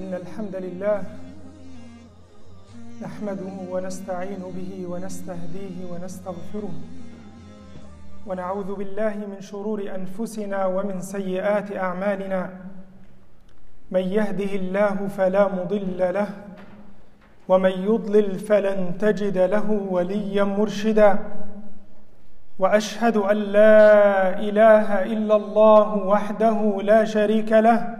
إن الحمد لله نحمده ونستعين به ونستهديه ونستغفره ونعوذ بالله من شرور أنفسنا ومن سيئات أعمالنا من يهده الله فلا مضل له ومن يضلل فلن تجد له وليا مرشدا وأشهد أن لا إله إلا الله وحده لا شريك له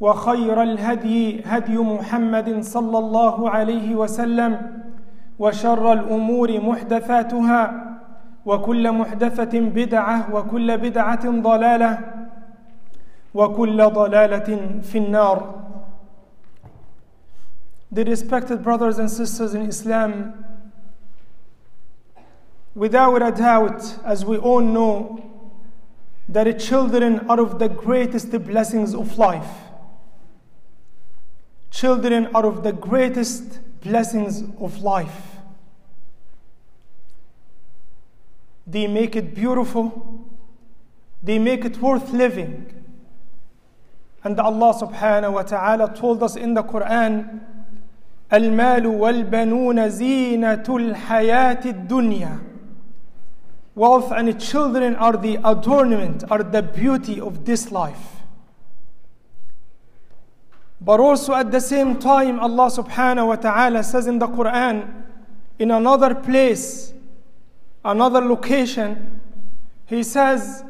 وخير الهدي هدي محمد صلى الله عليه وسلم وشر الأمور محدثاتها وكل محدثه بدعه وكل بدعه ضلاله وكل ضلالة في النار The respected brothers and sisters in Islam, without a doubt, as we all know, that children are of the greatest blessings of life. Children are of the greatest blessings of life. They make it beautiful, they make it worth living. And Allah subhanahu wa ta'ala told us in the Quran, المال والبنون زينة الحياة الدنيا. Wealth and children are the adornment, are the beauty of this life. But also at the same time, Allah subhanahu wa ta'ala says in the Quran, in another place, another location, He says,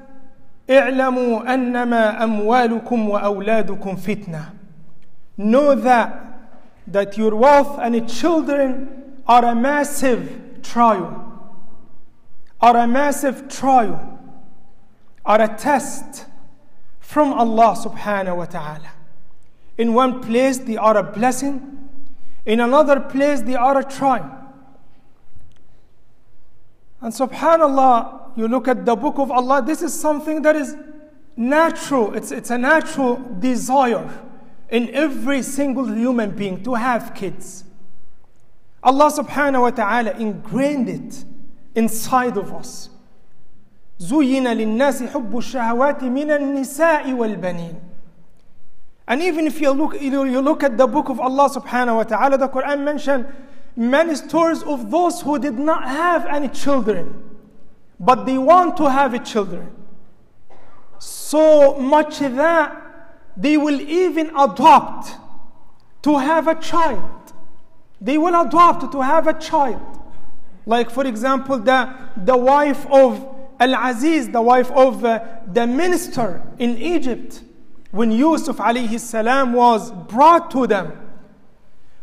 اعلموا انما اموالكم واولادكم فتنه know that that your wealth and children are a massive trial are a massive trial are a test from Allah subhanahu wa ta'ala in one place they are a blessing in another place they are a trial and subhanallah, you look at the book of Allah, this is something that is natural. It's, it's a natural desire in every single human being to have kids. Allah subhanahu wa ta'ala ingrained it inside of us. زين للناس حب الشهوات من النساء والبنين. and even if you look, you look at the book of Allah subhanahu wa ta'ala, the Quran mentioned many stories of those who did not have any children, but they want to have a children. So much that they will even adopt to have a child. They will adopt to have a child. Like, for example, the, the wife of Al Aziz, the wife of uh, the minister in Egypt, when Yusuf alayhi salam was brought to them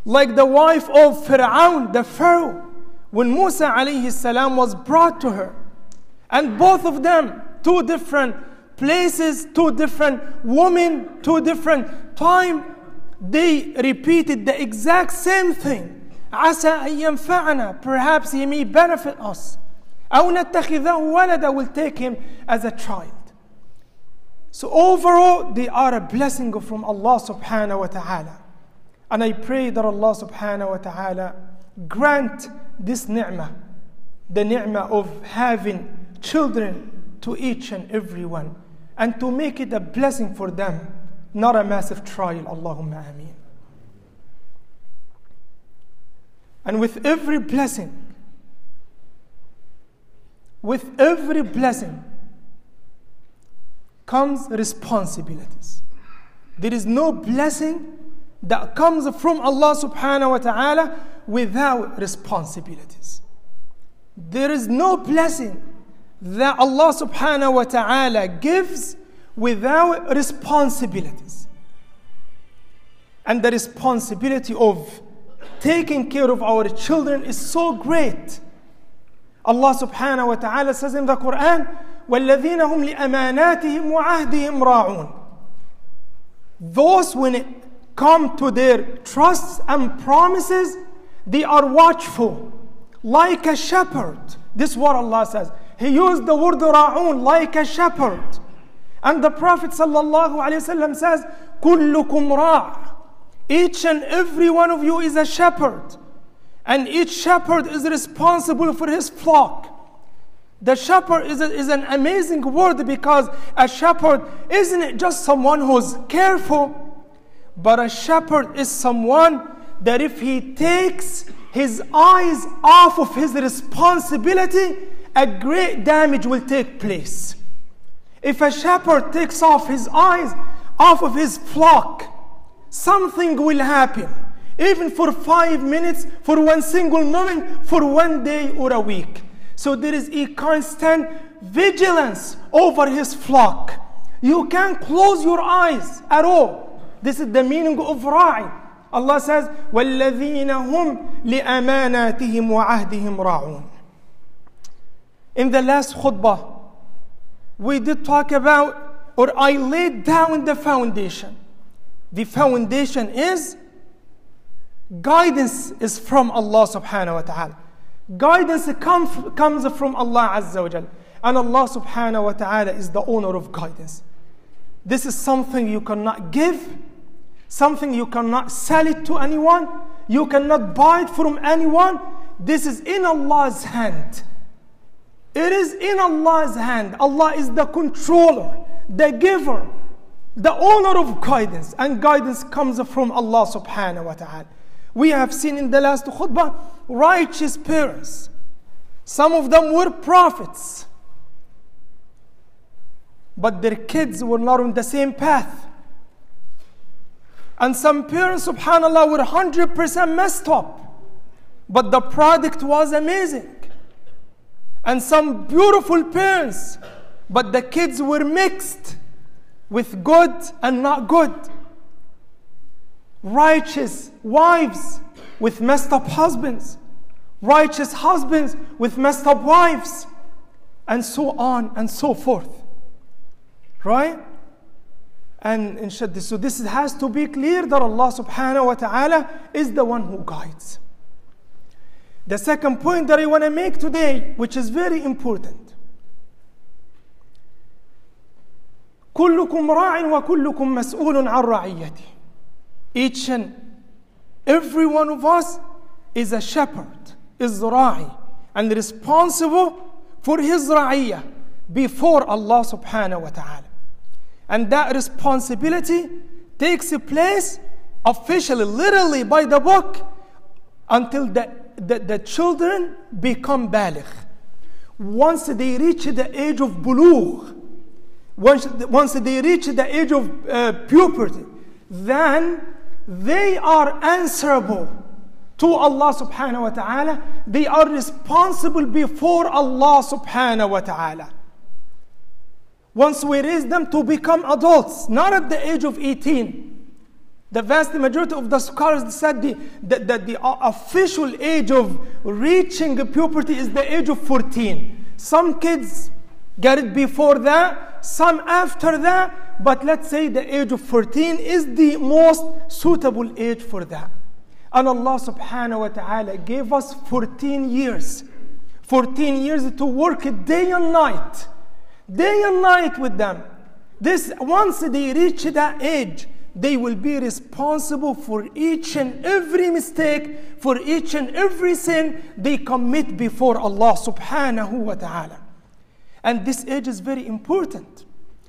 like the wife of Fir'aun, the Pharaoh, when Musa alayhi salam was brought to her. And both of them, two different places, two different women, two different time, they repeated the exact same thing. عسى أن ينفعنا, perhaps he may benefit us. أو نتخذه ولدا will take him as a child. so overall, they are a blessing from Allah subhanahu wa ta'ala. And I pray that Allah subhanahu wa ta'ala grant this ni'mah, the ni'mah of having children to each and every one, and to make it a blessing for them, not a massive trial. Allahumma ameen. And with every blessing, with every blessing comes responsibilities. There is no blessing that comes from Allah subhanahu wa ta'ala without responsibilities. There is no blessing that Allah subhanahu wa ta'ala gives without responsibilities. And the responsibility of taking care of our children is so great. Allah subhanahu wa ta'ala says in the Quran, والذين هم لأماناتهم وعهدهم راعون. Those when it come to their trusts and promises they are watchful like a shepherd. This is what Allah says. He used the word ra'un like a shepherd. And the prophet sallallahu alayhi wasallam says kullukum ra' each and every one of you is a shepherd. And each shepherd is responsible for his flock. The shepherd is, a, is an amazing word because a shepherd isn't just someone who's careful, but a shepherd is someone that if he takes his eyes off of his responsibility, a great damage will take place. If a shepherd takes off his eyes off of his flock, something will happen. Even for five minutes, for one single moment, for one day or a week. So there is a constant vigilance over his flock. You can't close your eyes at all. This is the meaning of ra'i. Allah says, وَالَّذِينَ هُمْ لِأَمَانَاتِهِمْ وَعَهْدِهِمْ رَاعُونَ In the last khutbah, we did talk about, or I laid down the foundation. The foundation is guidance is from Allah subhanahu wa ta'ala. Guidance come, comes from Allah Azza wa Jal. And Allah subhanahu wa ta'ala is the owner of guidance. This is something you cannot give, something you cannot sell it to anyone, you cannot buy it from anyone. This is in Allah's hand. It is in Allah's hand. Allah is the controller, the giver, the owner of guidance. And guidance comes from Allah subhanahu wa ta'ala. We have seen in the last khutbah righteous parents. Some of them were prophets. But their kids were not on the same path. And some parents, subhanAllah, were 100% messed up. But the product was amazing. And some beautiful parents, but the kids were mixed with good and not good Righteous wives with messed up husbands, righteous husbands with messed up wives, and so on and so forth. Right? And inshallah, so this has to be clear that Allah subhanahu wa ta'ala is the one who guides. The second point that I want to make today, which is very important. كلكم راع وكلكم مسؤول عن رعيته. each and every one of us is a shepherd, is ra'i, and responsible for his ra'iyah before Allah subhanahu wa ta'ala. And that responsibility takes place officially, literally by the book, until the, the, the children become baligh. Once they reach the age of bulugh, once, once they reach the age of uh, puberty, then they are answerable to Allah subhanahu wa ta'ala. They are responsible before Allah subhanahu wa ta'ala. Once we raise them to become adults, not at the age of 18. The vast majority of the scholars said the, that the, the official age of reaching puberty is the age of 14. Some kids get it before that, some after that, but let's say the age of 14 is the most suitable age for that. And Allah subhanahu wa ta'ala gave us 14 years. 14 years to work day and night. Day and night with them. This once they reach that age, they will be responsible for each and every mistake, for each and every sin they commit before Allah subhanahu wa ta'ala. And this age is very important.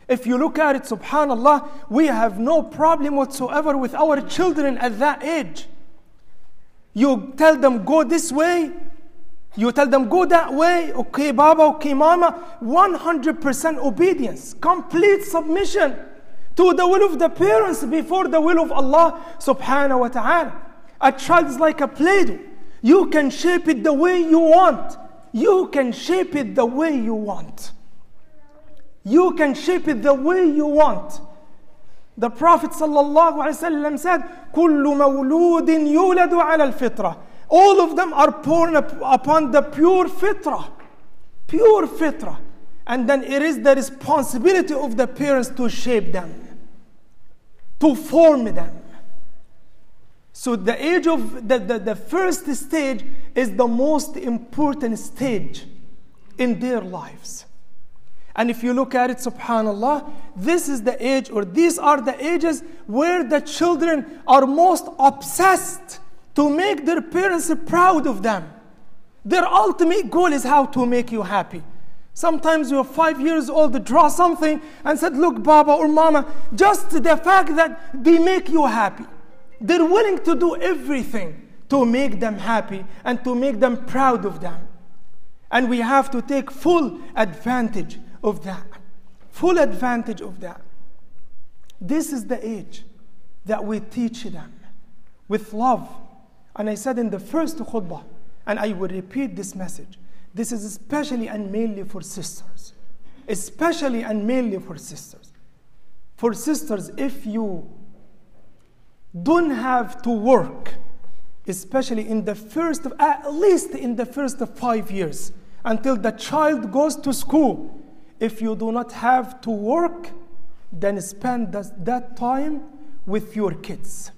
If you look at it, subhanAllah, we have no problem whatsoever with our children at that age. You tell them, go this way, you tell them, go that way, okay, Baba, okay, Mama. 100% obedience, complete submission to the will of the parents before the will of Allah subhanahu wa ta'ala. A child is like a play doh. You can shape it the way you want. You can shape it the way you want. You can shape it the way you want. The Prophet ﷺ said, كل مولود يولد على الفطرة. All of them are born upon the pure fitra. Pure fitra. And then it is the responsibility of the parents to shape them, to form them. So the age of the, the, the first stage is the most important stage in their lives. And if you look at it, subhanAllah, this is the age, or these are the ages where the children are most obsessed to make their parents proud of them. Their ultimate goal is how to make you happy. Sometimes you're five years old, draw something and said, Look, Baba or Mama, just the fact that they make you happy. They're willing to do everything to make them happy and to make them proud of them. And we have to take full advantage of that. Full advantage of that. This is the age that we teach them with love. And I said in the first khutbah, and I will repeat this message this is especially and mainly for sisters. Especially and mainly for sisters. For sisters, if you don't have to work, especially in the first, at least in the first five years, until the child goes to school, if you do not have to work, then spend that that time with your kids.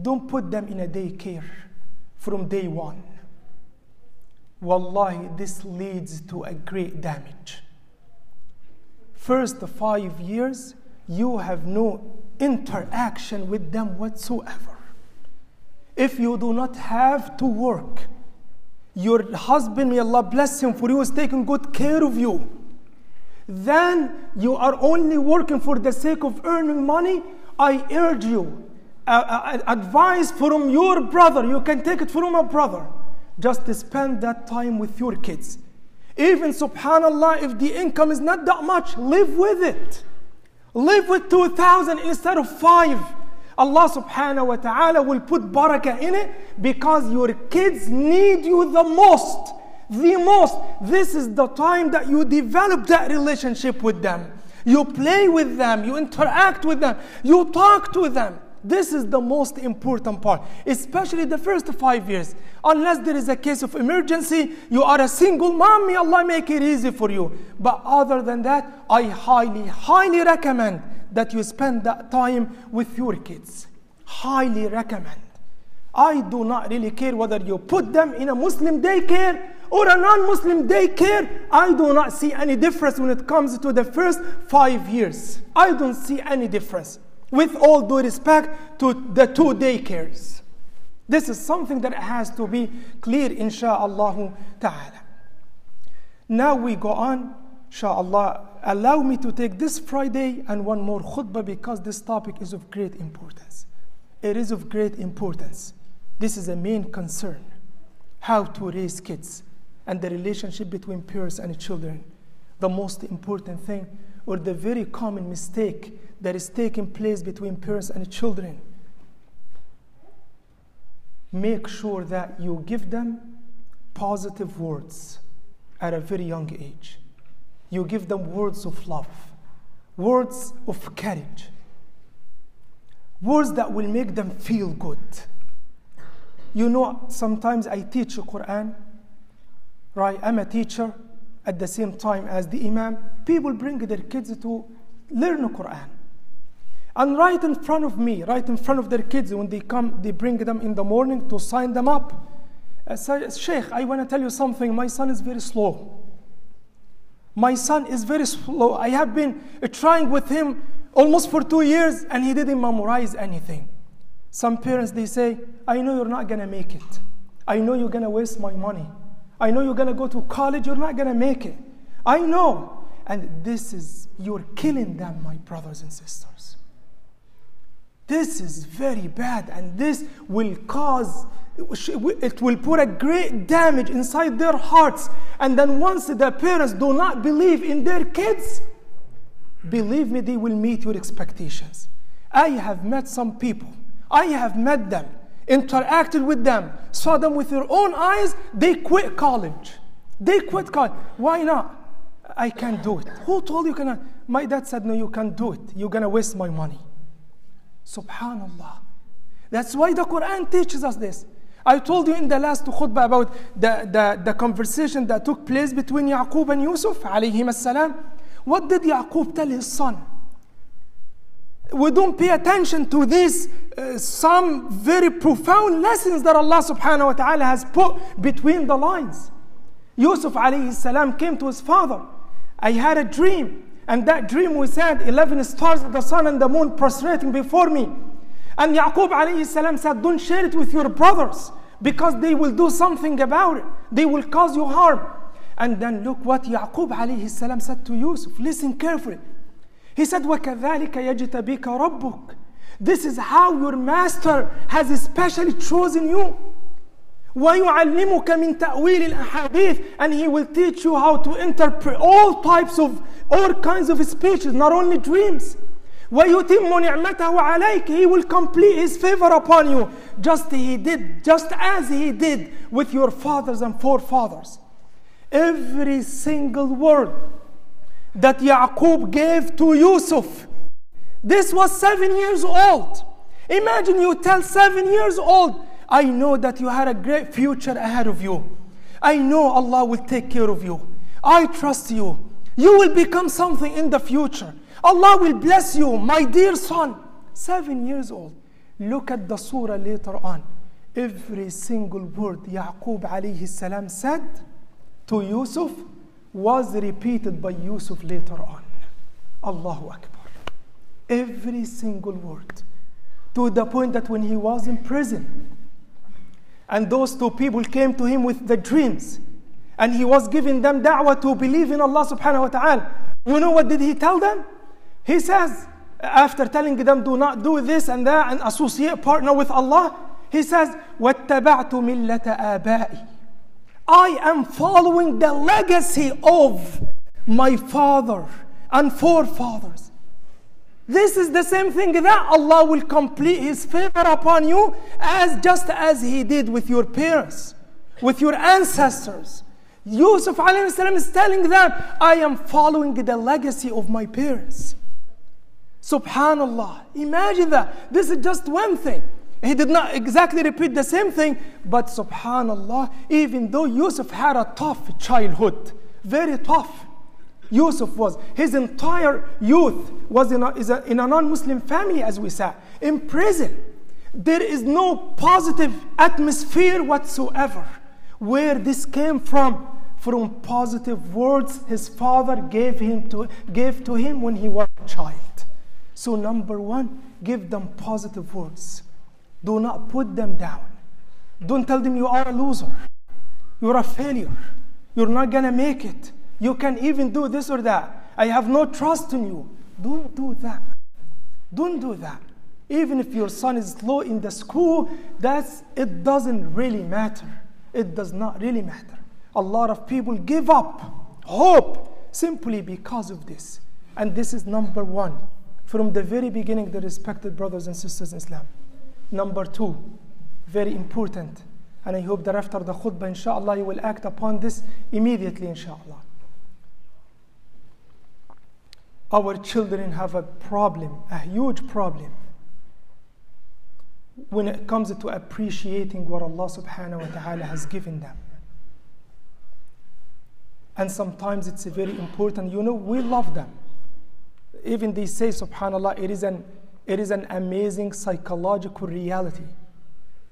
Don't put them in a daycare from day one. Wallahi, this leads to a great damage. First five years, you have no interaction with them whatsoever. If you do not have to work, your husband, may Allah bless him, for he was taking good care of you then you are only working for the sake of earning money, I urge you, uh, uh, advice from your brother, you can take it from a brother, just spend that time with your kids. Even subhanallah, if the income is not that much, live with it. Live with 2,000 instead of five. Allah subhanahu wa ta'ala will put barakah in it because your kids need you the most the most. This is the time that you develop that relationship with them. You play with them, you interact with them, you talk to them. This is the most important part, especially the first five years. Unless there is a case of emergency, you are a single mom, may Allah make it easy for you. But other than that, I highly, highly recommend that you spend that time with your kids. Highly recommend. I do not really care whether you put them in a Muslim daycare or a non Muslim daycare, I do not see any difference when it comes to the first five years. I don't see any difference. With all due respect to the two daycares. This is something that has to be clear, insha'Allah ta'ala. Now we go on, insha'Allah. Allow me to take this Friday and one more khutbah because this topic is of great importance. It is of great importance. This is a main concern how to raise kids and the relationship between parents and children. The most important thing, or the very common mistake that is taking place between parents and children. Make sure that you give them positive words at a very young age. You give them words of love, words of courage, words that will make them feel good. You know, sometimes I teach the Quran right? I'm a teacher at the same time as the imam. People bring their kids to learn the Quran. And right in front of me, right in front of their kids, when they come, they bring them in the morning to sign them up. Uh, I say, Sheikh, I want to tell you something. My son is very slow. My son is very slow. I have been uh, trying with him almost for two years and he didn't memorize anything. Some parents, they say, I know you're not going to make it. I know you're going to waste my money. I know you're going to go to college, you're not going to make it. I know. And this is, you're killing them, my brothers and sisters. This is very bad, and this will cause, it will put a great damage inside their hearts. And then once the parents do not believe in their kids, believe me, they will meet your expectations. I have met some people, I have met them interacted with them, saw them with their own eyes, they quit college. They quit college. Why not? I can't do it. Who told you can? My dad said, No, you can't do it. You're gonna waste my money. Subhanallah. That's why the Quran teaches us this. I told you in the last khutbah about the, the, the conversation that took place between Yaqub and Yusuf. What did Yaqub tell his son? We don't pay attention to these uh, some very profound lessons that Allah subhanahu wa ta'ala has put between the lines. Yusuf alayhi salam came to his father. I had a dream, and that dream we said 11 stars the sun and the moon prostrating before me. And Yaqub alayhi salam said, Don't share it with your brothers because they will do something about it. They will cause you harm. And then look what Yaqub alayhi salam said to Yusuf. Listen carefully. He said, وَكَذَلِكَ يَجْتَبِيكَ رَبُّكَ This is how your master has especially chosen you. وَيُعَلِّمُكَ مِن تَأْوِيلِ الْأَحَادِيثِ And he will teach you how to interpret all types of, all kinds of speeches, not only dreams. وَيُتِمُّ نِعْمَتَهُ عَلَيْكَ He will complete His favor upon you, just he did, just as He did with your fathers and forefathers. Every single word that Yaqub gave to Yusuf, this was seven years old. Imagine you tell seven years old, I know that you had a great future ahead of you. I know Allah will take care of you. I trust you. You will become something in the future. Allah will bless you, my dear son. Seven years old. Look at the surah later on. Every single word Yaqub alayhi salam said to Yusuf was repeated by Yusuf later on. Allahu Akbar. Every single word. To the point that when he was in prison, and those two people came to him with the dreams, and he was giving them da'wah to believe in Allah subhanahu wa ta'ala. You know what did he tell them? He says, after telling them, do not do this and that and associate partner with Allah, he says, وَاتَّبَعْتُ مِلَّةَ آبَائِ I am following the legacy of my father and forefathers. This is the same thing that Allah will complete His favor upon you as just as He did with your parents, with your ancestors. Yusuf is telling them, I am following the legacy of my parents. Subhanallah. Imagine that. This is just one thing. He did not exactly repeat the same thing, but subhanallah, even though Yusuf had a tough childhood, very tough. Yusuf was, his entire youth was in a, is a, in a non Muslim family, as we said, in prison. There is no positive atmosphere whatsoever. Where this came from, from positive words his father gave, him to, gave to him when he was a child. So, number one, give them positive words. Do not put them down. Don't tell them you are a loser. You're a failure. You're not going to make it. You can even do this or that. I have no trust in you. Don't do that. Don't do that. Even if your son is slow in the school, that's it doesn't really matter. It does not really matter. A lot of people give up hope simply because of this. And this is number one from the very beginning, the respected brothers and sisters in Islam. Number two, very important, and I hope that after the khutbah, inshallah, you will act upon this immediately, inshallah. Our children have a problem, a huge problem, when it comes to appreciating what Allah subhanahu wa ta'ala has given them. And sometimes it's very important, you know, we love them even they say, subhanAllah, it is an, it is an amazing psychological reality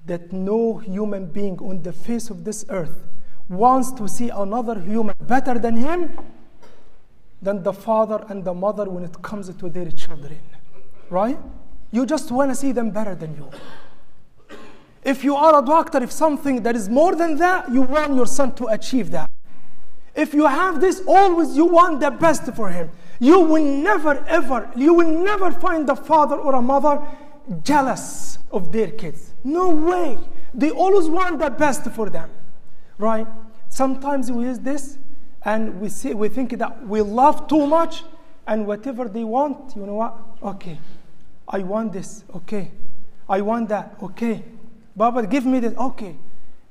that no human being on the face of this earth wants to see another human better than him than the father and the mother when it comes to their children. Right? You just want to see them better than you. If you are a doctor, if something that is more than that, you want your son to achieve that. If you have this, always you want the best for him. You will never, ever, you will never find a father or a mother jealous of their kids. No way. They always want the best for them. Right? Sometimes we use this and we, see, we think that we love too much and whatever they want, you know what? Okay. I want this. Okay. I want that. Okay. Baba, give me this. Okay.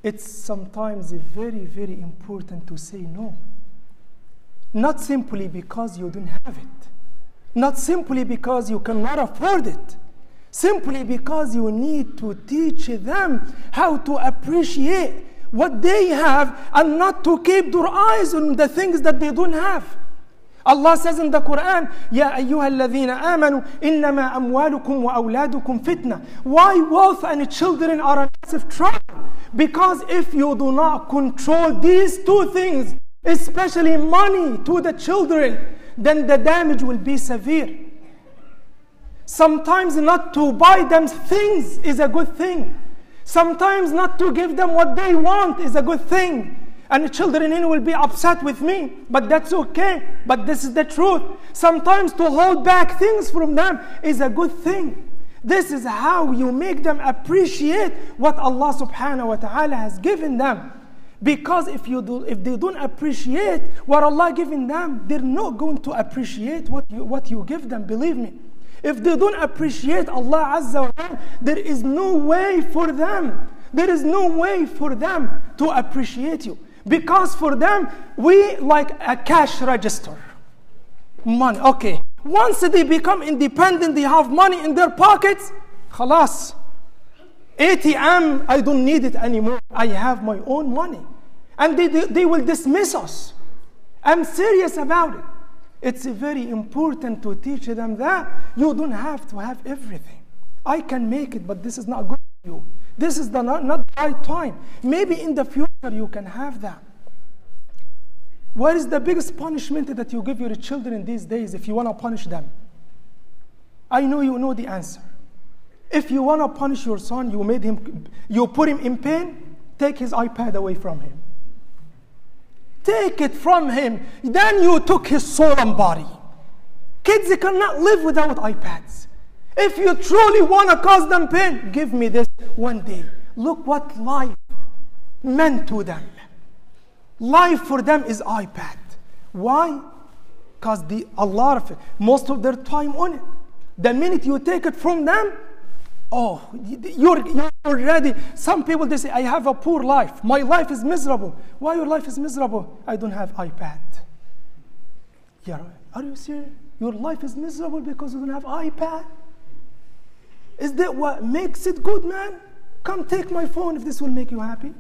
It's sometimes very, very important to say no. Not simply because you don't have it, not simply because you cannot afford it, simply because you need to teach them how to appreciate what they have and not to keep their eyes on the things that they don't have. Allah says in the Quran, Ya أيها الذين آمنوا إنما أموالكم وأولادكم فتنة. Why wealth and children are a massive trouble? Because if you do not control these two things, especially money to the children, then the damage will be severe. Sometimes not to buy them things is a good thing. Sometimes not to give them what they want is a good thing. And the children in will be upset with me, but that's okay. But this is the truth. Sometimes to hold back things from them is a good thing. This is how you make them appreciate what Allah subhanahu wa ta'ala has given them. Because if, you do, if they don't appreciate what Allah giving them, they're not going to appreciate what you, what you give them, believe me. If they don't appreciate Allah Azza wa Jal, there is no way for them. There is no way for them to appreciate you. Because for them, we like a cash register. Money, okay. Once they become independent, they have money in their pockets, khalas. ATM, I don't need it anymore. I have my own money. And they, they, they will dismiss us. I'm serious about it. It's very important to teach them that you don't have to have everything. I can make it, but this is not good for you. This is the not, not the right time. Maybe in the future you can have that. What is the biggest punishment that you give your children these days if you want to punish them? I know you know the answer. If you want to punish your son, you made him, you put him in pain, take his iPad away from him. Take it from him. Then you took his soul and body. Kids they cannot live without iPads. If you truly want to cause them pain, give me this one day. Look what life meant to them. Life for them is iPad. Why? Because the a lot of it, most of their time on it. The minute you take it from them, oh, you're, you're already. Some people they say, I have a poor life. My life is miserable. Why your life is miserable? I don't have iPad. Yeah, are you serious? Your life is miserable because you don't have iPad. Is that what makes it good, man? Come take my phone if this will make you happy.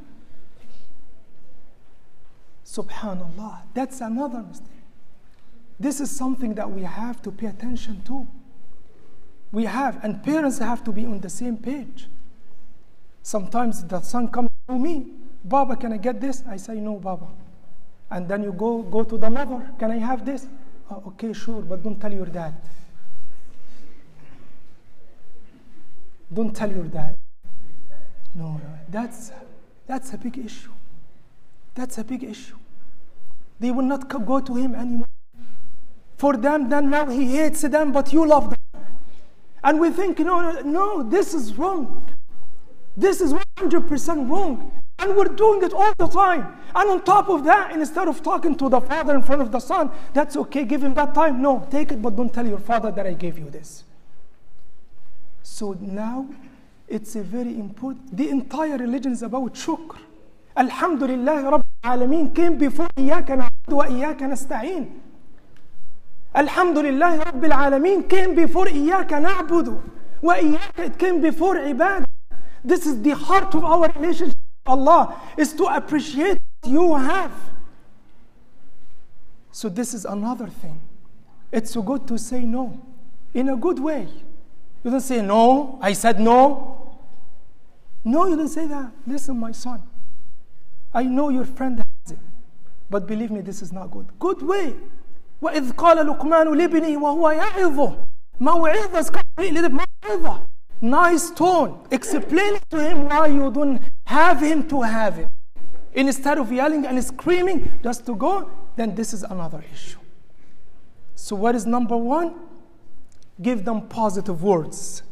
Subhanallah, that's another mistake. This is something that we have to pay attention to. We have, and parents have to be on the same page. Sometimes the son comes to me, Baba, can I get this? I say, No, Baba. And then you go, go to the mother, Can I have this? Oh, okay, sure, but don't tell your dad. Don't tell your dad. No, no, that's, that's a big issue. That's a big issue. They will not go to him anymore. For them, then now he hates them, but you love them. And we think, no, no, no, this is wrong. This is 100% wrong. And we're doing it all the time. And on top of that, instead of talking to the father in front of the son, that's okay, give him that time. No, take it, but don't tell your father that I gave you this. So now, it's a very important, the entire religion is about shukr. Alhamdulillah, Rabbil Alameen came before إياك نعبد وإياك نستعين. Alhamdulillah Rabbil Alameen came before Iyaka na'budu. Where Iyaka, it came before ibadah. This is the heart of our relationship with Allah, is to appreciate what you have. So this is another thing. It's so good to say no in a good way. You don't say, no, I said no. No, you don't say that. Listen, my son, I know your friend has it, but believe me, this is not good. Good way. وإذ قال لقمان لابنه وهو يعظه موعظة موعظة nice tone explain to him why you don't have him to have it instead of yelling and screaming just to go then this is another issue so what is number one give them positive words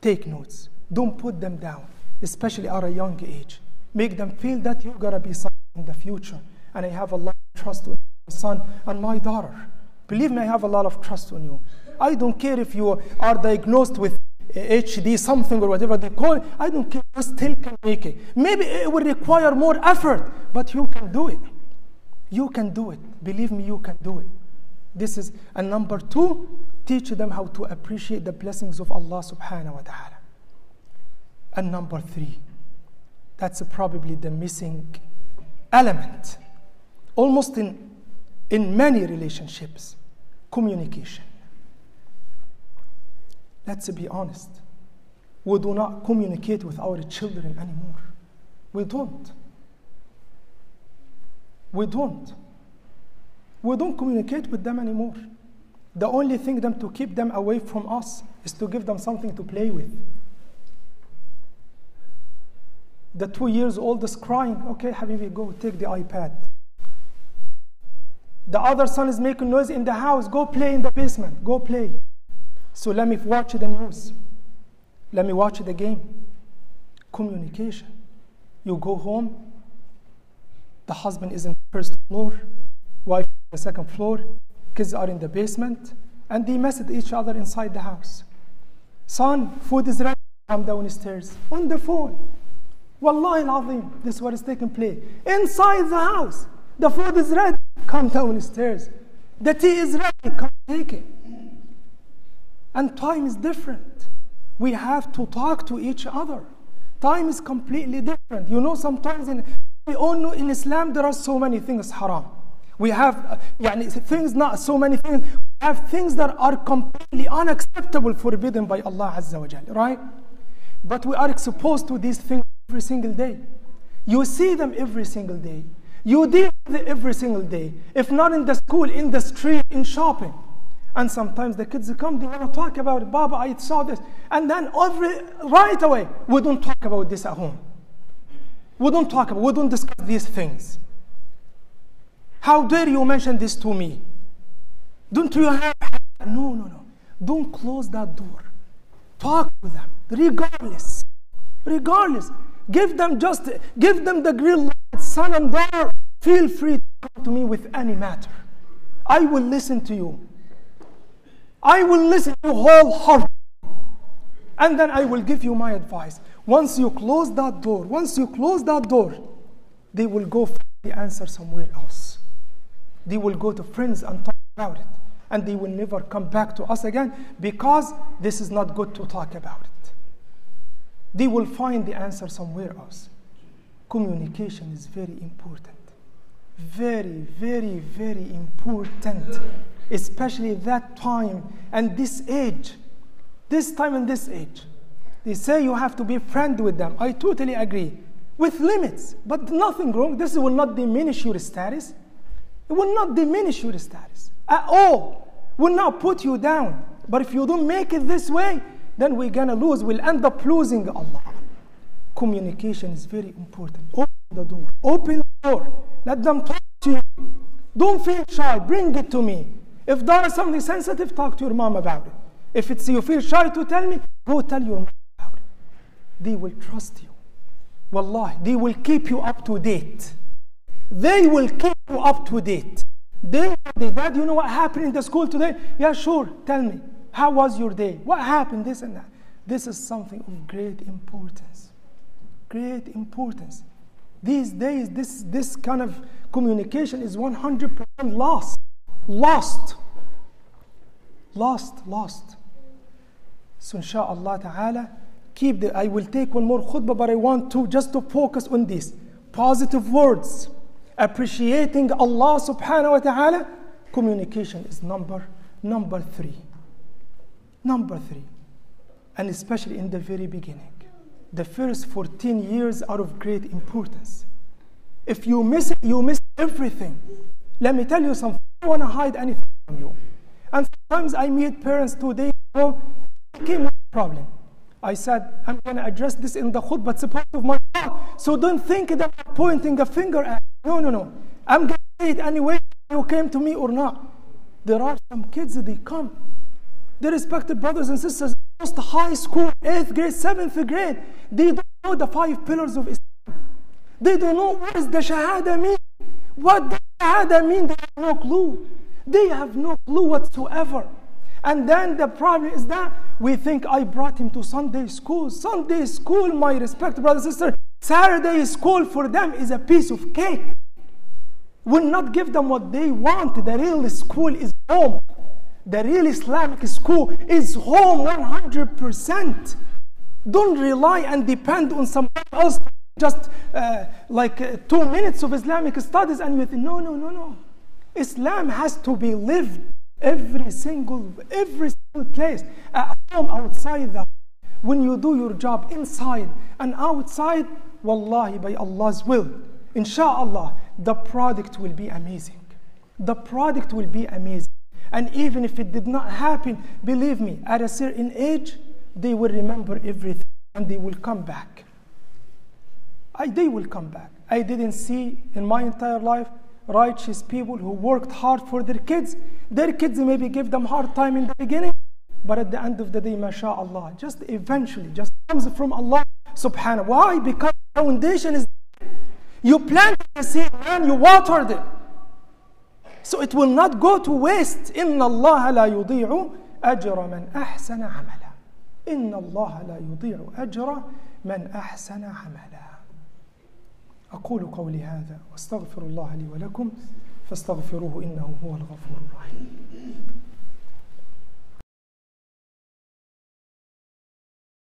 take notes don't put them down especially at a young age make them feel that you're going to be something in the future and i have a lot of trust in my son and my daughter believe me i have a lot of trust on you i don't care if you are diagnosed with HD something or whatever they call it. I don't care. You still can make it. Maybe it will require more effort, but you can do it. You can do it. Believe me, you can do it. This is, and number two, teach them how to appreciate the blessings of Allah subhanahu wa ta'ala. And number three, that's probably the missing element, almost in, in many relationships communication. Let's be honest. We do not communicate with our children anymore. We don't. We don't. We don't communicate with them anymore. The only thing them to keep them away from us is to give them something to play with. The two years old is crying. Okay, Habibi, go take the iPad. The other son is making noise in the house. Go play in the basement. Go play. So let me watch the news. Let me watch the game. Communication. You go home. The husband is in the first floor. Wife on the second floor. Kids are in the basement. And they message each other inside the house. Son, food is ready. Come downstairs. On the phone. Wallahi al This is what is taking place. Inside the house. The food is ready. Come downstairs. The tea is ready. Come take it. And time is different. We have to talk to each other. Time is completely different. You know, sometimes in, we all know in Islam there are so many things haram. We have uh, يعني, things, not so many things. We have things that are completely unacceptable, forbidden by Allah Azza wa Jal, right? But we are exposed to these things every single day. You see them every single day. You deal with it every single day. If not in the school, in the street, in shopping. And sometimes the kids come, they want to talk about it. Baba, I saw this. And then every, right away, we don't talk about this at home. We don't talk about, we don't discuss these things. How dare you mention this to me? Don't you have, no, no, no. Don't close that door. Talk with them, regardless. Regardless. Give them just, give them the green light, son and daughter. Feel free to come to me with any matter. I will listen to you. I will listen to you wholeheartedly. And then I will give you my advice. Once you close that door, once you close that door, they will go find the answer somewhere else. They will go to friends and talk about it. And they will never come back to us again because this is not good to talk about it. They will find the answer somewhere else. Communication is very important. Very, very, very important especially that time and this age. This time and this age. They say you have to be friend with them. I totally agree. With limits, but nothing wrong. This will not diminish your status. It will not diminish your status at all. Will not put you down. But if you don't make it this way, then we're gonna lose. We'll end up losing Allah. Communication is very important. Open the door. Open the door. Let them talk to you. Don't feel shy. Bring it to me. If there is something sensitive, talk to your mom about it. If it's you feel shy to tell me, go tell your mom about it. They will trust you. Wallahi, they will keep you up to date. They will keep you up to date. They, they, Dad, you know what happened in the school today? Yeah, sure. Tell me. How was your day? What happened? This and that. This is something of great importance. Great importance. These days, this, this kind of communication is 100% lost lost. Lost, lost. So inshallah ta'ala, keep the, I will take one more khutbah, but I want to just to focus on this. Positive words, appreciating Allah subhanahu wa ta'ala, communication is number, number three. Number three. And especially in the very beginning. The first 14 years are of great importance. If you miss it, you miss everything. Let me tell you something. I don't want to hide anything from you. And sometimes I meet parents two days ago, came with a problem. I said, I'm going to address this in the khutbah, it's a part of my talk. So don't think that I'm pointing a finger at you. No, no, no. I'm going to say it anyway, you came to me or not. There are some kids that they come. They respected brothers and sisters, high school, eighth grade, seventh grade. They don't know the five pillars of Islam. They don't know what does the Shahada mean. What does Shahada mean? They have no clue. They have no clue whatsoever. And then the problem is that we think I brought him to Sunday school. Sunday school, my respected brother and sister, Saturday school for them is a piece of cake. Will not give them what they want. The real school is home. The real Islamic school is home 100%. Don't rely and depend on someone else just uh, like uh, two minutes of Islamic studies and you think, no, no, no, no. Islam has to be lived every single, every single place, at home, outside the when you do your job inside and outside, wallahi, by Allah's will, inshallah, the product will be amazing. The product will be amazing. And even if it did not happen, believe me, at a certain age, they will remember everything and they will come back. I, they will come back. I didn't see in my entire life righteous people who worked hard for their kids. Their kids maybe give them hard time in the beginning, but at the end of the day, mashallah, just eventually, just comes from Allah subhanahu. Why? Because the foundation is you planted the seed, man, you watered it. So it will not go to waste. إن الله لا يضيع أجر من أحسن عملا. إن الله لا يضيع أجر من أحسن عملا. أقول قولي هذا واستغفر الله لي ولكم فاستغفروه إنه هو الغفور الرحيم